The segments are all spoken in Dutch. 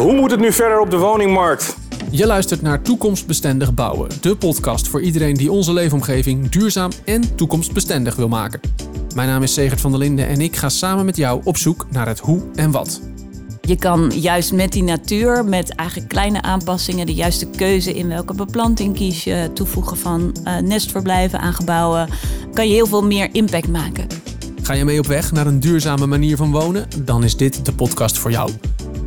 Hoe moet het nu verder op de woningmarkt? Je luistert naar Toekomstbestendig Bouwen, de podcast voor iedereen die onze leefomgeving duurzaam en toekomstbestendig wil maken. Mijn naam is Segert van der Linden en ik ga samen met jou op zoek naar het hoe en wat. Je kan juist met die natuur, met eigenlijk kleine aanpassingen, de juiste keuze in welke beplanting kies je, toevoegen van uh, nestverblijven aan gebouwen, kan je heel veel meer impact maken. Ga je mee op weg naar een duurzame manier van wonen? Dan is dit de podcast voor jou.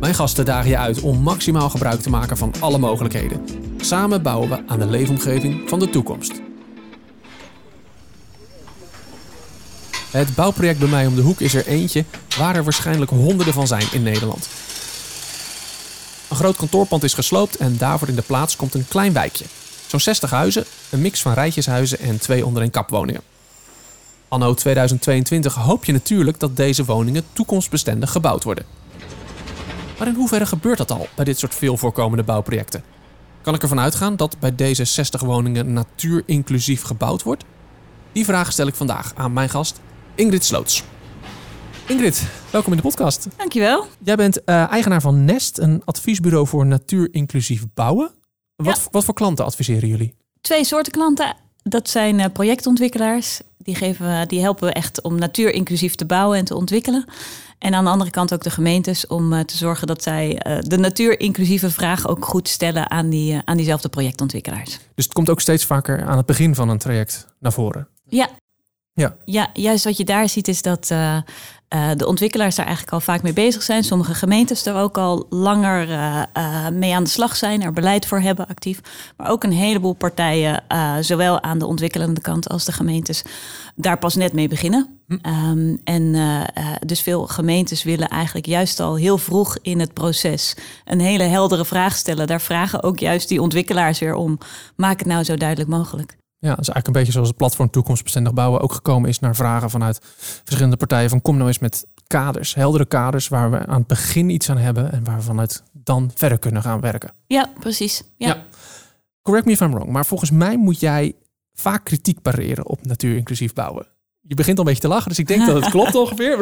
Mijn gasten dagen je uit om maximaal gebruik te maken van alle mogelijkheden. Samen bouwen we aan de leefomgeving van de toekomst. Het bouwproject bij mij om de hoek is er eentje waar er waarschijnlijk honderden van zijn in Nederland. Een groot kantoorpand is gesloopt en daarvoor in de plaats komt een klein wijkje. Zo'n 60 huizen, een mix van rijtjeshuizen en twee onder een kapwoningen. Anno 2022 hoop je natuurlijk dat deze woningen toekomstbestendig gebouwd worden. Maar in hoeverre gebeurt dat al bij dit soort veel voorkomende bouwprojecten? Kan ik ervan uitgaan dat bij deze 60 woningen natuurinclusief gebouwd wordt? Die vraag stel ik vandaag aan mijn gast Ingrid Sloots. Ingrid, welkom in de podcast. Dankjewel. Jij bent uh, eigenaar van Nest, een adviesbureau voor natuurinclusief bouwen. Wat, wat voor klanten adviseren jullie? Twee soorten klanten. Dat zijn uh, projectontwikkelaars. Die, geven, die helpen we echt om natuurinclusief te bouwen en te ontwikkelen. En aan de andere kant ook de gemeentes om uh, te zorgen dat zij uh, de natuurinclusieve vraag ook goed stellen aan, die, uh, aan diezelfde projectontwikkelaars. Dus het komt ook steeds vaker aan het begin van een traject naar voren. Ja. Ja. ja, juist wat je daar ziet is dat uh, de ontwikkelaars daar eigenlijk al vaak mee bezig zijn. Sommige gemeentes er ook al langer uh, uh, mee aan de slag zijn, er beleid voor hebben actief. Maar ook een heleboel partijen, zowel aan de ontwikkelende kant als de gemeentes, daar pas net mee beginnen. Hm. Um, en dus veel gemeentes willen eigenlijk juist al heel vroeg in het proces een hele heldere vraag stellen. Daar vragen ook juist die ontwikkelaars weer om. Maak het nou zo duidelijk mogelijk. Ja, dat is eigenlijk een beetje zoals het platform toekomstbestendig bouwen ook gekomen is naar vragen vanuit verschillende partijen van kom nou eens met kaders, heldere kaders waar we aan het begin iets aan hebben en waar we vanuit dan verder kunnen gaan werken. Ja, precies. Ja. ja. Correct me if I'm wrong, maar volgens mij moet jij vaak kritiek pareren op natuurinclusief bouwen. Je begint al een beetje te lachen, dus ik denk dat het klopt ongeveer.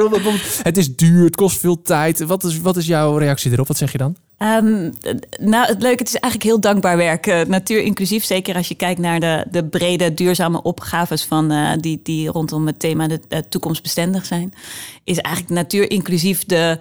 Het is duur, het kost veel tijd. Wat is, wat is jouw reactie erop? Wat zeg je dan? Um, nou, het leuke, het is eigenlijk heel dankbaar werk. Uh, natuur inclusief, zeker als je kijkt naar de, de brede duurzame opgaves van, uh, die, die rondom het thema de, uh, toekomstbestendig zijn. Is eigenlijk natuur inclusief de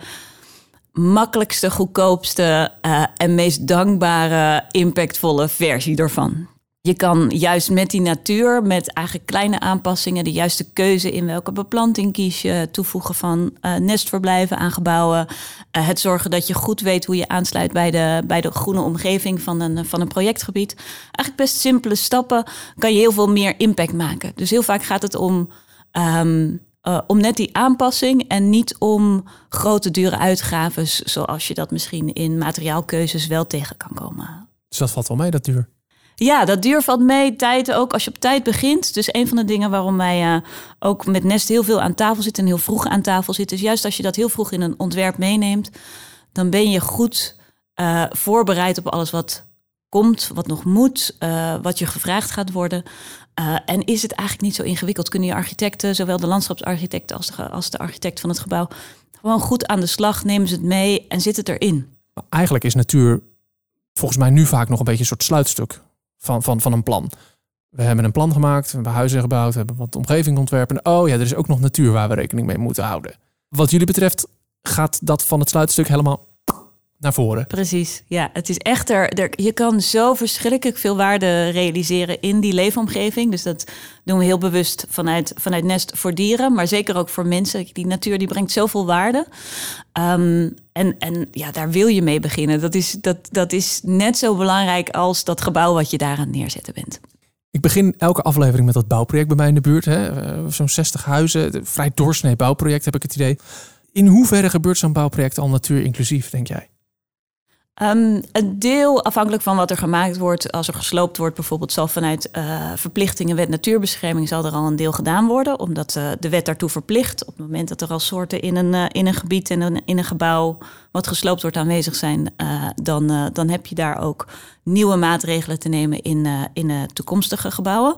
makkelijkste, goedkoopste en meest dankbare, impactvolle versie ervan. Je kan juist met die natuur, met eigenlijk kleine aanpassingen, de juiste keuze in welke beplanting kies je, toevoegen van uh, nestverblijven aan gebouwen, uh, het zorgen dat je goed weet hoe je aansluit bij de, bij de groene omgeving van een, van een projectgebied. Eigenlijk best simpele stappen kan je heel veel meer impact maken. Dus heel vaak gaat het om, um, uh, om net die aanpassing en niet om grote dure uitgaven, zoals je dat misschien in materiaalkeuzes wel tegen kan komen. Dus dat valt wel mee, dat duur? Ja, dat duur valt mee. Tijd ook als je op tijd begint. Dus een van de dingen waarom wij uh, ook met Nest heel veel aan tafel zitten en heel vroeg aan tafel zitten, is juist als je dat heel vroeg in een ontwerp meeneemt, dan ben je goed uh, voorbereid op alles wat komt, wat nog moet, uh, wat je gevraagd gaat worden. en is het eigenlijk niet zo ingewikkeld? Kunnen je architecten, zowel de landschapsarchitect als de, als de architect van het gebouw, gewoon goed aan de slag, nemen ze het mee en zit het erin? Eigenlijk is natuur volgens mij nu vaak nog een beetje een soort sluitstuk van, van, van een plan. We hebben een plan gemaakt, we hebben huizen gebouwd, we hebben wat omgeving ontwerpen. Oh ja, er is ook nog natuur waar we rekening mee moeten houden. Wat jullie betreft gaat dat van het sluitstuk helemaal naar voren. Precies, ja. Het is echter, er, je kan zo verschrikkelijk veel waarde realiseren in die leefomgeving. Dus dat doen we heel bewust vanuit, vanuit Nest voor dieren, maar zeker ook voor mensen. Die natuur die brengt zoveel waarde. Um, en, en ja, daar wil je mee beginnen. Dat is, dat, dat is net zo belangrijk als dat gebouw wat je daaraan neerzetten bent. Ik begin elke aflevering met dat bouwproject bij mij in de buurt. Eh, zo'n 60 huizen, vrij doorsnee bouwproject heb ik het idee. In hoeverre gebeurt zo'n bouwproject al natuurinclusief, denk jij? Um, een deel, afhankelijk van wat er gemaakt wordt, als er gesloopt wordt, bijvoorbeeld, zal vanuit uh, verplichtingen wet natuurbescherming zal er al een deel gedaan worden, omdat uh, de wet daartoe verplicht. Op het moment dat er al soorten in een, uh, in een gebied en een, in een gebouw wat gesloopt wordt aanwezig zijn, dan, dan heb je daar ook nieuwe maatregelen te nemen in, in toekomstige gebouwen.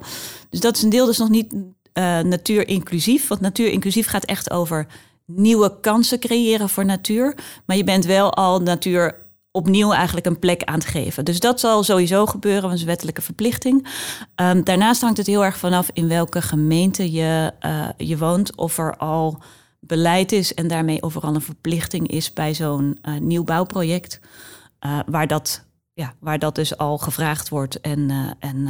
Dus dat is een deel, dus nog niet natuurinclusief, want natuurinclusief gaat echt over nieuwe kansen creëren voor natuur, maar je bent wel al natuur opnieuw eigenlijk een plek aan te geven. Dus dat zal sowieso gebeuren, want het wettelijke verplichting. Ehm, daarnaast hangt het heel erg vanaf in welke gemeente je, uh, je woont, of er al beleid is en daarmee of er al een verplichting is bij zo'n uh, nieuw bouwproject, uh, waar dat ja, waar dat dus al gevraagd wordt en, en,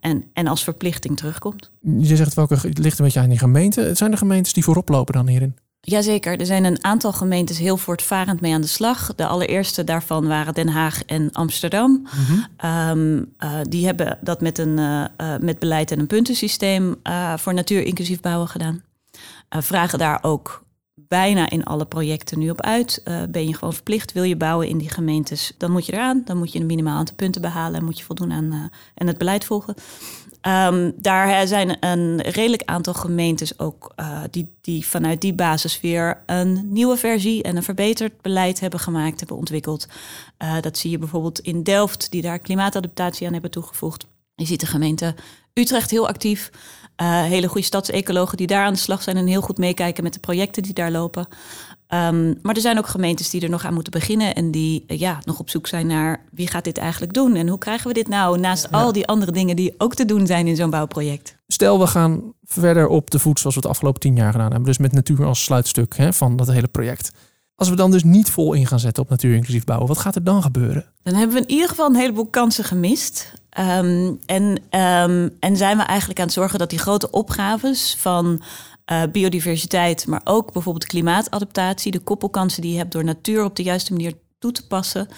en, en als verplichting terugkomt. Je zegt welke het ligt een beetje aan die gemeente. Zijn er gemeentes die voorop lopen dan hierin? Jazeker, er zijn een aantal gemeentes heel voortvarend mee aan de slag. De allereerste daarvan waren Den Haag en Amsterdam. Mm -hmm. um, uh, die hebben dat met, een, met beleid en een puntensysteem voor natuur inclusief bouwen gedaan. vragen daar ook bijna in alle projecten nu op uit. Ben je gewoon verplicht, wil je bouwen in die gemeentes, dan moet je eraan. Dan moet je een minimaal aantal punten behalen en moet je voldoen aan en het beleid volgen. Um, daar zijn een redelijk aantal gemeentes ook uh, die, die vanuit die basis weer een nieuwe versie en een verbeterd beleid hebben gemaakt, hebben ontwikkeld. dat zie je bijvoorbeeld in Delft, die daar klimaatadaptatie aan hebben toegevoegd. Je ziet de gemeente Utrecht heel actief. Uh, hele goede stadsecologen die daar aan de slag zijn en heel goed meekijken met de projecten die daar lopen. Um, maar er zijn ook gemeentes die er nog aan moeten beginnen en die uh, ja, nog op zoek zijn naar wie gaat dit eigenlijk doen en hoe krijgen we dit nou naast ja. al die andere dingen die ook te doen zijn in zo'n bouwproject. Stel, we gaan verder op de voet zoals we het afgelopen tien jaar gedaan hebben, dus met natuur als sluitstuk hè, van dat hele project. Als we dan dus niet vol in gaan zetten op natuur inclusief bouwen, wat gaat er dan gebeuren? Dan hebben we in ieder geval een heleboel kansen gemist. Um, en, um, en zijn we eigenlijk aan het zorgen dat die grote opgaves van uh, biodiversiteit, maar ook bijvoorbeeld klimaatadaptatie, de koppelkansen die je hebt door natuur op de juiste manier toe te passen,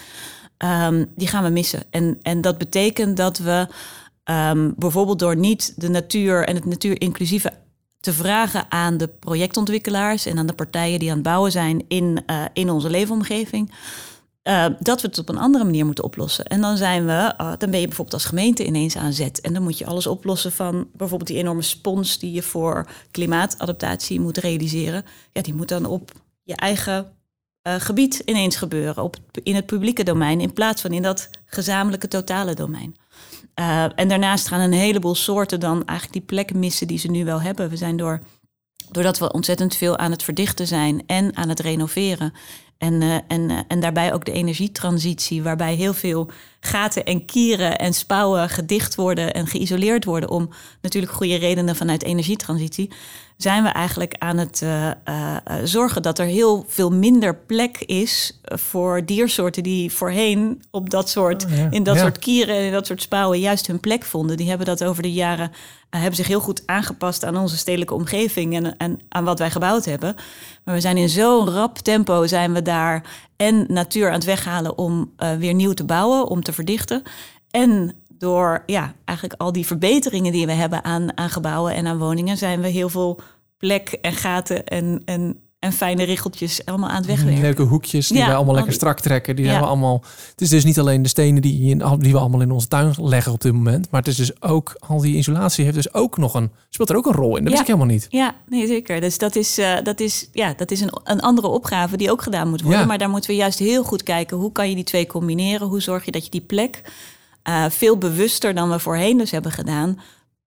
um, die gaan we missen. En, en dat betekent dat we bijvoorbeeld door niet de natuur en het natuurinclusieve te vragen aan de projectontwikkelaars en aan de partijen die aan het bouwen zijn in, uh, in onze leefomgeving. Uh, dat we het op een andere manier moeten oplossen. En dan zijn we, uh, dan ben je bijvoorbeeld als gemeente ineens aan zet. En dan moet je alles oplossen van bijvoorbeeld die enorme spons die je voor klimaatadaptatie moet realiseren. Ja, die moet dan op je eigen uh, gebied ineens gebeuren, op, in het publieke domein, in plaats van in dat gezamenlijke totale domein. Uh, en daarnaast gaan een heleboel soorten dan eigenlijk die plekken missen die ze nu wel hebben. We zijn door, doordat we ontzettend veel aan het verdichten zijn en aan het renoveren. En, uh, en, uh, en daarbij ook de energietransitie, waarbij heel veel gaten en kieren en spouwen gedicht worden en geïsoleerd worden om natuurlijk goede redenen vanuit energietransitie zijn we eigenlijk aan het uh, uh, zorgen dat er heel veel minder plek is voor diersoorten die voorheen op dat soort, oh, ja. in dat ja. soort kieren en in dat soort spouwen juist hun plek vonden. Die hebben dat over de jaren, uh, hebben zich heel goed aangepast aan onze stedelijke omgeving en, en aan wat wij gebouwd hebben. Maar we zijn in zo'n rap tempo zijn we daar en natuur aan het weghalen om weer nieuw te bouwen, om te verdichten. En door ja, eigenlijk al die verbeteringen die we hebben aan, aan gebouwen en aan woningen, zijn we heel veel plek en gaten en, en, en fijne richeltjes allemaal aan het wegwerken. Leuke hoekjes die ja, we allemaal lekker strak trekken. Die ja. we allemaal. Het is dus niet alleen de stenen die, in, die we allemaal in onze tuin leggen op dit moment. Maar het is dus ook, al die isolatie heeft dus ook nog een, speelt er ook een rol in. Dat ja. ik helemaal niet. Ja, nee, zeker. Dus dat is, uh, dat is, ja, dat is een, een andere opgave die ook gedaan moet worden. Maar daar moeten we juist heel goed kijken. Hoe kan je die twee combineren? Hoe zorg je dat je die plek uh, veel bewuster dan we voorheen dus hebben gedaan,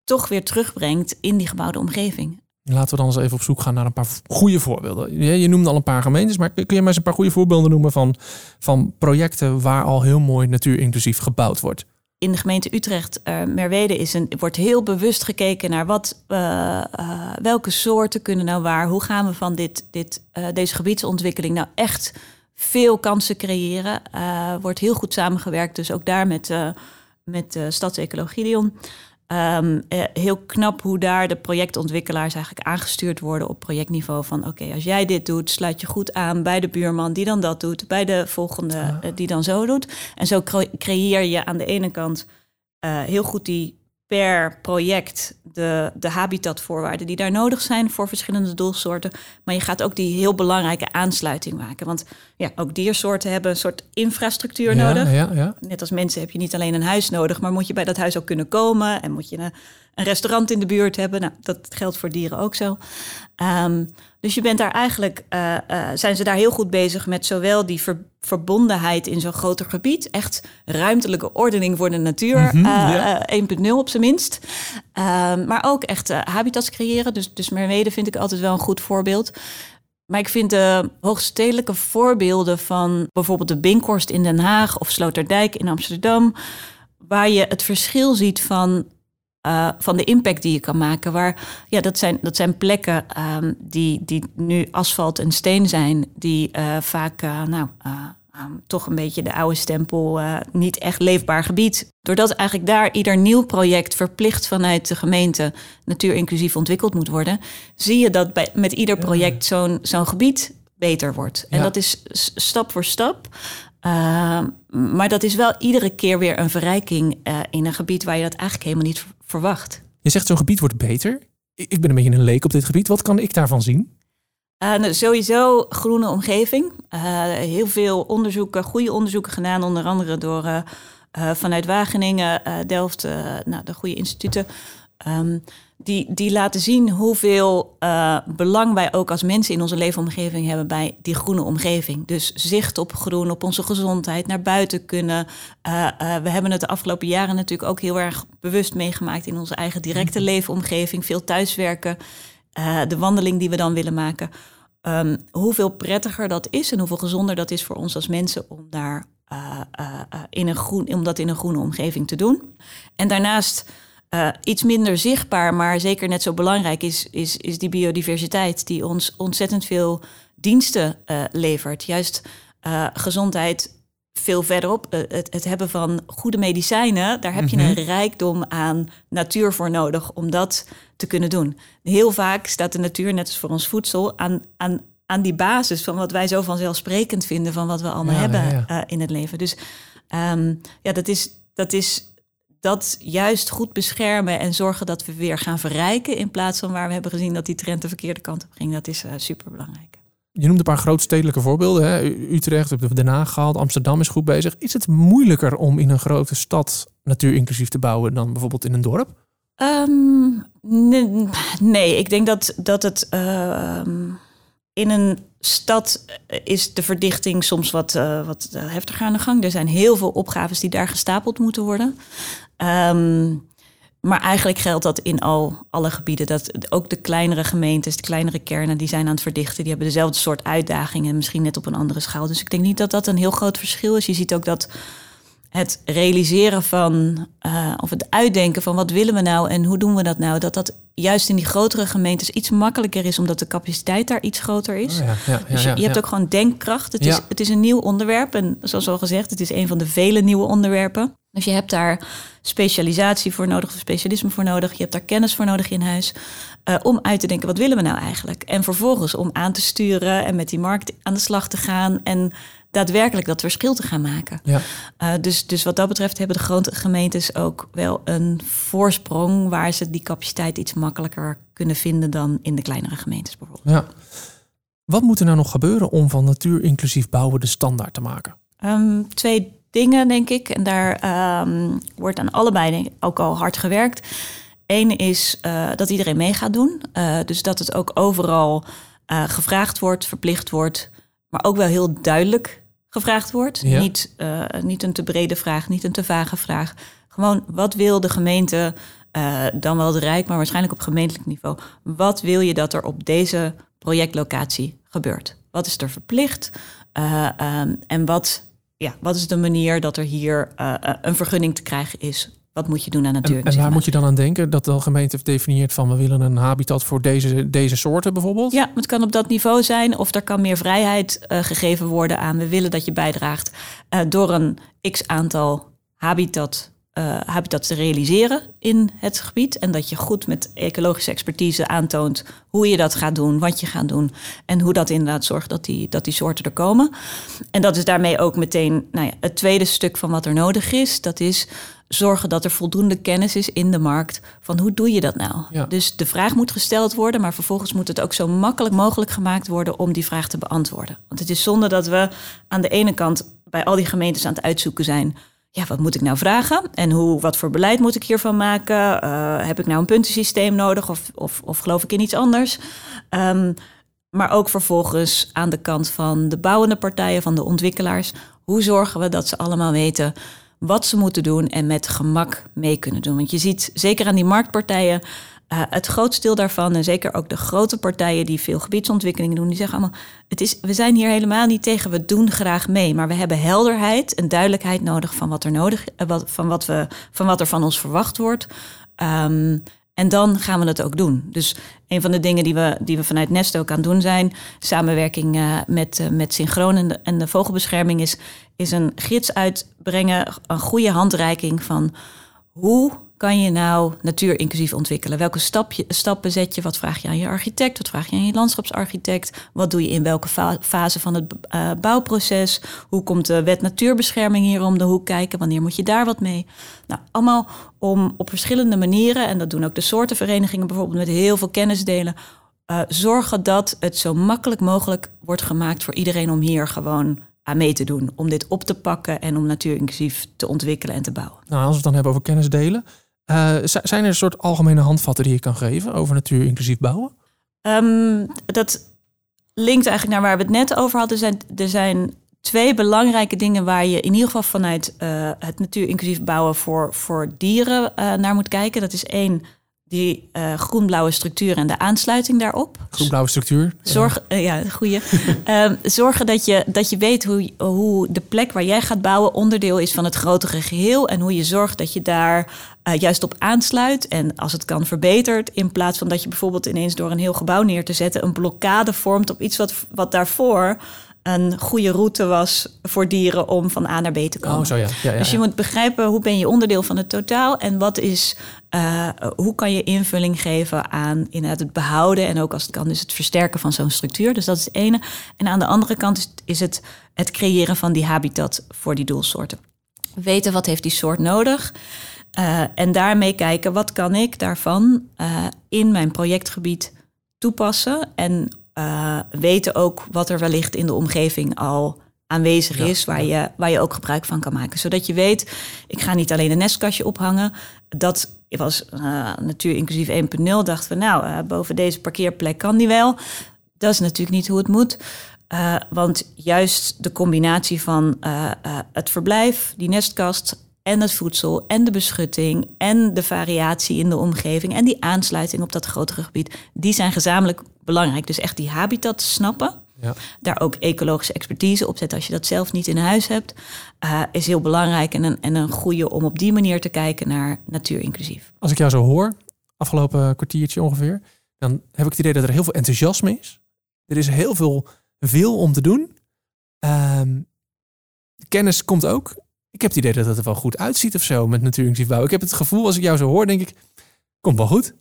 toch weer terugbrengt in die gebouwde omgeving. Laten we dan eens even op zoek gaan naar een paar goede voorbeelden. Je, je noemde al een paar gemeentes, maar kun je mij eens een paar goede voorbeelden noemen van, van projecten waar al heel mooi natuurinclusief gebouwd wordt? in de gemeente Utrecht, uh, Merwede, is een, wordt heel bewust gekeken naar wat, uh, uh, welke soorten kunnen nou waar. Hoe gaan we van dit, dit, deze gebiedsontwikkeling nou echt veel kansen creëren. Wordt heel goed samengewerkt, dus ook daar met, met uh, Stadsecologie Gideon. Um, heel knap hoe daar de projectontwikkelaars eigenlijk aangestuurd worden op projectniveau. Van oké, okay, als jij dit doet, sluit je goed aan bij de buurman die dan dat doet, bij de volgende ja. die dan zo doet. En zo creëer je aan de ene kant heel goed die per project de, de habitatvoorwaarden die daar nodig zijn voor verschillende doelsoorten. Maar je gaat ook die heel belangrijke aansluiting maken. Want ja, ook diersoorten hebben een soort infrastructuur ja, nodig. Ja, ja. Net als mensen heb je niet alleen een huis nodig, maar moet je bij dat huis ook kunnen komen. En moet je een, restaurant in de buurt hebben. Nou, dat geldt voor dieren ook zo. Um, dus je bent daar eigenlijk, uh, uh, zijn ze daar heel goed bezig met zowel die ver, verbondenheid in zo'n groter gebied, echt ruimtelijke ordening voor de natuur, mm -hmm, uh, ja. 1.0 op zijn minst. maar ook echt habitats creëren. Dus, dus Merwede vind ik altijd wel een goed voorbeeld. Maar ik vind de hoogstedelijke voorbeelden van bijvoorbeeld de Binkhorst in Den Haag of Sloterdijk in Amsterdam, waar je het verschil ziet van, uh, van de impact die je kan maken. Waar, ja, dat, zijn, dat zijn plekken um, die, die nu asfalt en steen zijn, die uh, vaak uh, nou, Ehm, toch een beetje de oude stempel, niet echt leefbaar gebied. Doordat eigenlijk daar ieder nieuw project verplicht vanuit de gemeente natuurinclusief ontwikkeld moet worden, zie je dat bij, met ieder project zo'n zo'n gebied beter wordt. En dat is stap voor stap. Uh, maar dat is wel iedere keer weer een verrijking uh, in een gebied waar je dat eigenlijk helemaal niet verwacht. Je zegt zo'n gebied wordt beter. Ik ben een beetje een leek op dit gebied. Wat kan ik daarvan zien? Uh, nou, sowieso groene omgeving. Uh, heel veel onderzoeken, goede onderzoeken gedaan, onder andere door uh, vanuit Wageningen, Delft, nou, de goede instituten. Um, die, die laten zien hoeveel belang wij ook als mensen in onze leefomgeving hebben bij die groene omgeving. Dus zicht op groen, op onze gezondheid, naar buiten kunnen. we hebben het de afgelopen jaren natuurlijk ook heel erg bewust meegemaakt in onze eigen directe mhm. leefomgeving. Veel thuiswerken. De wandeling die we dan willen maken. Um, hoeveel prettiger dat is en hoeveel gezonder dat is voor ons als mensen om, daar, in een groen, om dat in een groene omgeving te doen. En daarnaast iets minder zichtbaar, maar zeker net zo belangrijk is, is, is die biodiversiteit die ons ontzettend veel diensten levert. Juist gezondheid veel verderop. Het, het, hebben van goede medicijnen, daar heb je mhm. een rijkdom aan natuur voor nodig om dat te kunnen doen. Heel vaak staat de natuur, net als voor ons voedsel, aan, aan, aan die basis van wat wij zo vanzelfsprekend vinden van wat we allemaal hebben in het leven. Dus um, ja, dat is, dat is dat juist goed beschermen en zorgen dat we weer gaan verrijken in plaats van waar we hebben gezien dat die trend de verkeerde kant op ging. Dat is uh, super belangrijk. Je noemde een paar grootstedelijke voorbeelden. Hè? Utrecht, heb Den Haag gehaald, Amsterdam is goed bezig. Is het moeilijker om in een grote stad natuurinclusief te bouwen dan bijvoorbeeld in een dorp? Um, nee, nee, ik denk dat, dat het uh, in een stad is de verdichting soms wat, uh, wat heftiger aan de gang. Er zijn heel veel opgaves die daar gestapeld moeten worden. Um, maar eigenlijk geldt dat in al alle gebieden. Dat ook de kleinere gemeentes, de kleinere kernen, die zijn aan het verdichten. Die hebben dezelfde soort uitdagingen, misschien net op een andere schaal. Dus ik denk niet dat dat een heel groot verschil is. Je ziet ook dat het realiseren van, uh, of het uitdenken van wat willen we nou en hoe doen we dat nou, dat dat juist in die grotere gemeentes iets makkelijker is, omdat de capaciteit daar iets groter is. Oh ja, ja, dus je, je hebt ook gewoon denkkracht. Het, is, het is een nieuw onderwerp en zoals al gezegd, het is een van de vele nieuwe onderwerpen. Dus je hebt daar specialisatie voor nodig, of specialisme voor nodig. Je hebt daar kennis voor nodig in huis. Uh, om uit te denken, wat willen we nou eigenlijk? En vervolgens om aan te sturen en met die markt aan de slag te gaan. En daadwerkelijk dat verschil te gaan maken. Ja. Uh, dus, dus wat dat betreft hebben de grote gemeentes ook wel een voorsprong waar ze die capaciteit iets makkelijker kunnen vinden dan in de kleinere gemeentes bijvoorbeeld. Ja. Wat moet er nou nog gebeuren om van natuur inclusief bouwen de standaard te maken? Um, twee dingen, denk ik. En daar um, wordt aan allebei ook al hard gewerkt. Eén is uh, dat iedereen mee gaat doen. Uh, dus dat het ook overal uh, gevraagd wordt, verplicht wordt, maar ook wel heel duidelijk gevraagd wordt. Ja. Niet, niet een te brede vraag, niet een te vage vraag. Gewoon, wat wil de gemeente, dan wel de Rijk, maar waarschijnlijk op gemeentelijk niveau. Wat wil je dat er op deze projectlocatie gebeurt? Wat is er verplicht? Um, en wat ja, wat is de manier dat er hier een vergunning te krijgen is? Wat moet je doen aan natuur? En, en waar moet je dan aan denken? Dat de gemeente definieert van we willen een habitat voor deze, deze soorten bijvoorbeeld? Ja, het kan op dat niveau zijn. Of er kan meer vrijheid uh, gegeven worden aan we willen dat je bijdraagt uh, door een x aantal habitat uh, habitat te realiseren in het gebied. En dat je goed met ecologische expertise aantoont hoe je dat gaat doen, wat je gaat doen. En hoe dat inderdaad zorgt dat die, dat die soorten er komen. En dat is daarmee ook meteen nou ja, het tweede stuk van wat er nodig is. Dat is zorgen dat er voldoende kennis is in de markt van hoe doe je dat nou. Ja. Dus de vraag moet gesteld worden, maar vervolgens moet het ook zo makkelijk mogelijk gemaakt worden om die vraag te beantwoorden. Want het is zonde dat we aan de ene kant bij al die gemeentes aan het uitzoeken zijn ja, wat moet ik nou vragen? En hoe, wat voor beleid moet ik hiervan maken? Uh, heb ik nou een puntensysteem nodig of, of, of geloof ik in iets anders? Um, maar ook vervolgens aan de kant van de bouwende partijen, van de ontwikkelaars. Hoe zorgen we dat ze allemaal weten wat ze moeten doen en met gemak mee kunnen doen? Want je ziet zeker aan die marktpartijen Uh, het grootste deel daarvan, en zeker ook de grote partijen die veel gebiedsontwikkelingen doen, die zeggen allemaal: het is, we zijn hier helemaal niet tegen, we doen graag mee. Maar we hebben helderheid en duidelijkheid nodig van wat er nodig van wat, we, van wat er van ons verwacht wordt. Um, en dan gaan we het ook doen. Dus een van de dingen die we, die we vanuit Nest ook aan doen zijn, samenwerking uh, met, uh, met Synchroon en de, en de vogelbescherming, is, is een gids uitbrengen, een goede handreiking van hoe kan je nou natuur inclusief ontwikkelen? Welke stapje, stappen zet je? Wat vraag je aan je architect? Wat vraag je aan je landschapsarchitect? Wat doe je in welke fase van het uh, bouwproces? Hoe komt de wet natuurbescherming hier om de hoek kijken? Wanneer moet je daar wat mee? Nou, allemaal om op verschillende manieren, en dat doen ook de soortenverenigingen bijvoorbeeld met heel veel kennis delen, uh, zorgen dat het zo makkelijk mogelijk wordt gemaakt voor iedereen om hier gewoon aan mee te doen. Om dit op te pakken en om natuur inclusief te ontwikkelen en te bouwen. Nou, als we het dan hebben over kennis delen. Uh, zijn er een soort algemene handvatten die je kan geven over natuur inclusief bouwen? Um, dat linkt eigenlijk naar waar we het net over hadden. Er zijn, er zijn twee belangrijke dingen waar je in ieder geval vanuit uh, het natuur inclusief bouwen voor, voor dieren uh, naar moet kijken. Dat is één, die uh, groen-blauwe structuur en de aansluiting daarop. Groen-blauwe structuur. Zorg, uh, ja, goede. uh, zorgen dat je, dat je weet hoe, hoe de plek waar jij gaat bouwen onderdeel is van het grotere geheel. En hoe je zorgt dat je daar juist op aansluit. En als het kan verbetert. In plaats van dat je bijvoorbeeld ineens door een heel gebouw neer te zetten. een blokkade vormt op iets wat, wat daarvoor een goede route was voor dieren om van A naar B te komen. Oh, zo ja. Ja, ja, dus je moet begrijpen hoe ben je onderdeel van het totaal en wat is, uh, hoe kan je invulling geven aan inderdaad het behouden en ook als het kan dus het versterken van zo'n structuur. Dus dat is het ene. En aan de andere kant is, is het het creëren van die habitat voor die doelsoorten. Weten wat heeft die soort nodig. Uh, en daarmee kijken wat kan ik daarvan uh, in mijn projectgebied toepassen en uh, weten ook wat er wellicht in de omgeving al aanwezig ja, is, waar, ja. je, waar je ook gebruik van kan maken. Zodat je weet, ik ga niet alleen een nestkastje ophangen. Dat was uh, natuur inclusief 1.0. Dachten we, nou, uh, boven deze parkeerplek kan die wel. Dat is natuurlijk niet hoe het moet. want juist de combinatie van het verblijf, die nestkast en het voedsel en de beschutting en de variatie in de omgeving en die aansluiting op dat grotere gebied, die zijn gezamenlijk belangrijk. Dus echt die habitat snappen. Ja. Daar ook ecologische expertise op zetten als je dat zelf niet in huis hebt, uh, is heel belangrijk en een, en een goede om op die manier te kijken naar natuur inclusief. Als ik jou zo hoor, afgelopen kwartiertje ongeveer, dan heb ik het idee dat er heel veel enthousiasme is. Er is heel veel veel om te doen. Um, kennis komt ook. Ik heb het idee dat het er wel goed uitziet of zo met natuurinclusief bouwen. Ik heb het gevoel, als ik jou zo hoor, denk ik, komt wel goed.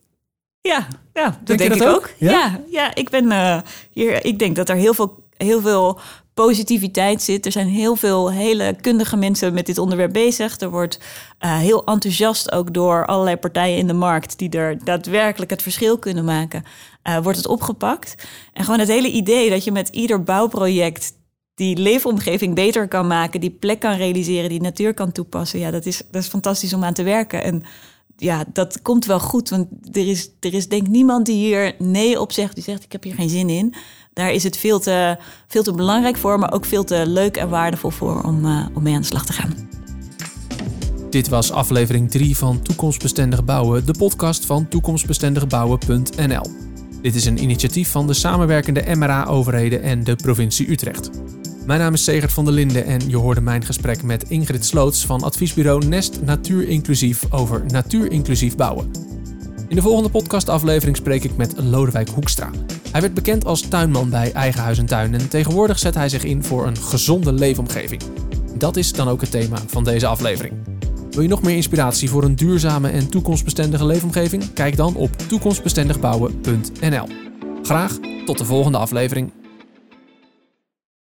Ja, ja dat denk, ik ook. ook. Ja? ja? Ja, ik ben uh, hier. Ik denk dat er heel veel, heel veel positiviteit zit. Er zijn heel veel hele kundige mensen met dit onderwerp bezig. Er wordt uh, heel enthousiast ook door allerlei partijen in de markt die er daadwerkelijk het verschil kunnen maken. Uh, wordt het opgepakt. En gewoon het hele idee dat je met ieder bouwproject die leefomgeving beter kan maken, die plek kan realiseren, die natuur kan toepassen. Ja, dat is, dat is fantastisch om aan te werken. En ja, dat komt wel goed. Want er is, er is denk ik niemand die hier nee op zegt. Die zegt, ik heb hier geen zin in. Daar is het veel te, veel te belangrijk voor, maar ook veel te leuk en waardevol voor om, uh, om mee aan de slag te gaan. Dit was aflevering 3 van Toekomstbestendig Bouwen, de podcast van toekomstbestendigbouwen.nl. Dit is een initiatief van de samenwerkende MRA-overheden en de provincie Utrecht. Mijn naam is Segert van der Linden en je hoorde mijn gesprek met Ingrid Sloots van adviesbureau Nest Natuur Inclusief over natuurinclusief bouwen. In de volgende podcastaflevering spreek ik met Lodewijk Hoekstra. Hij werd bekend als tuinman bij Eigen Huis en Tuin en tegenwoordig zet hij zich in voor een gezonde leefomgeving. Dat is dan ook het thema van deze aflevering. Wil je nog meer inspiratie voor een duurzame en toekomstbestendige leefomgeving? Kijk dan op toekomstbestendigbouwen.nl. Graag tot de volgende aflevering.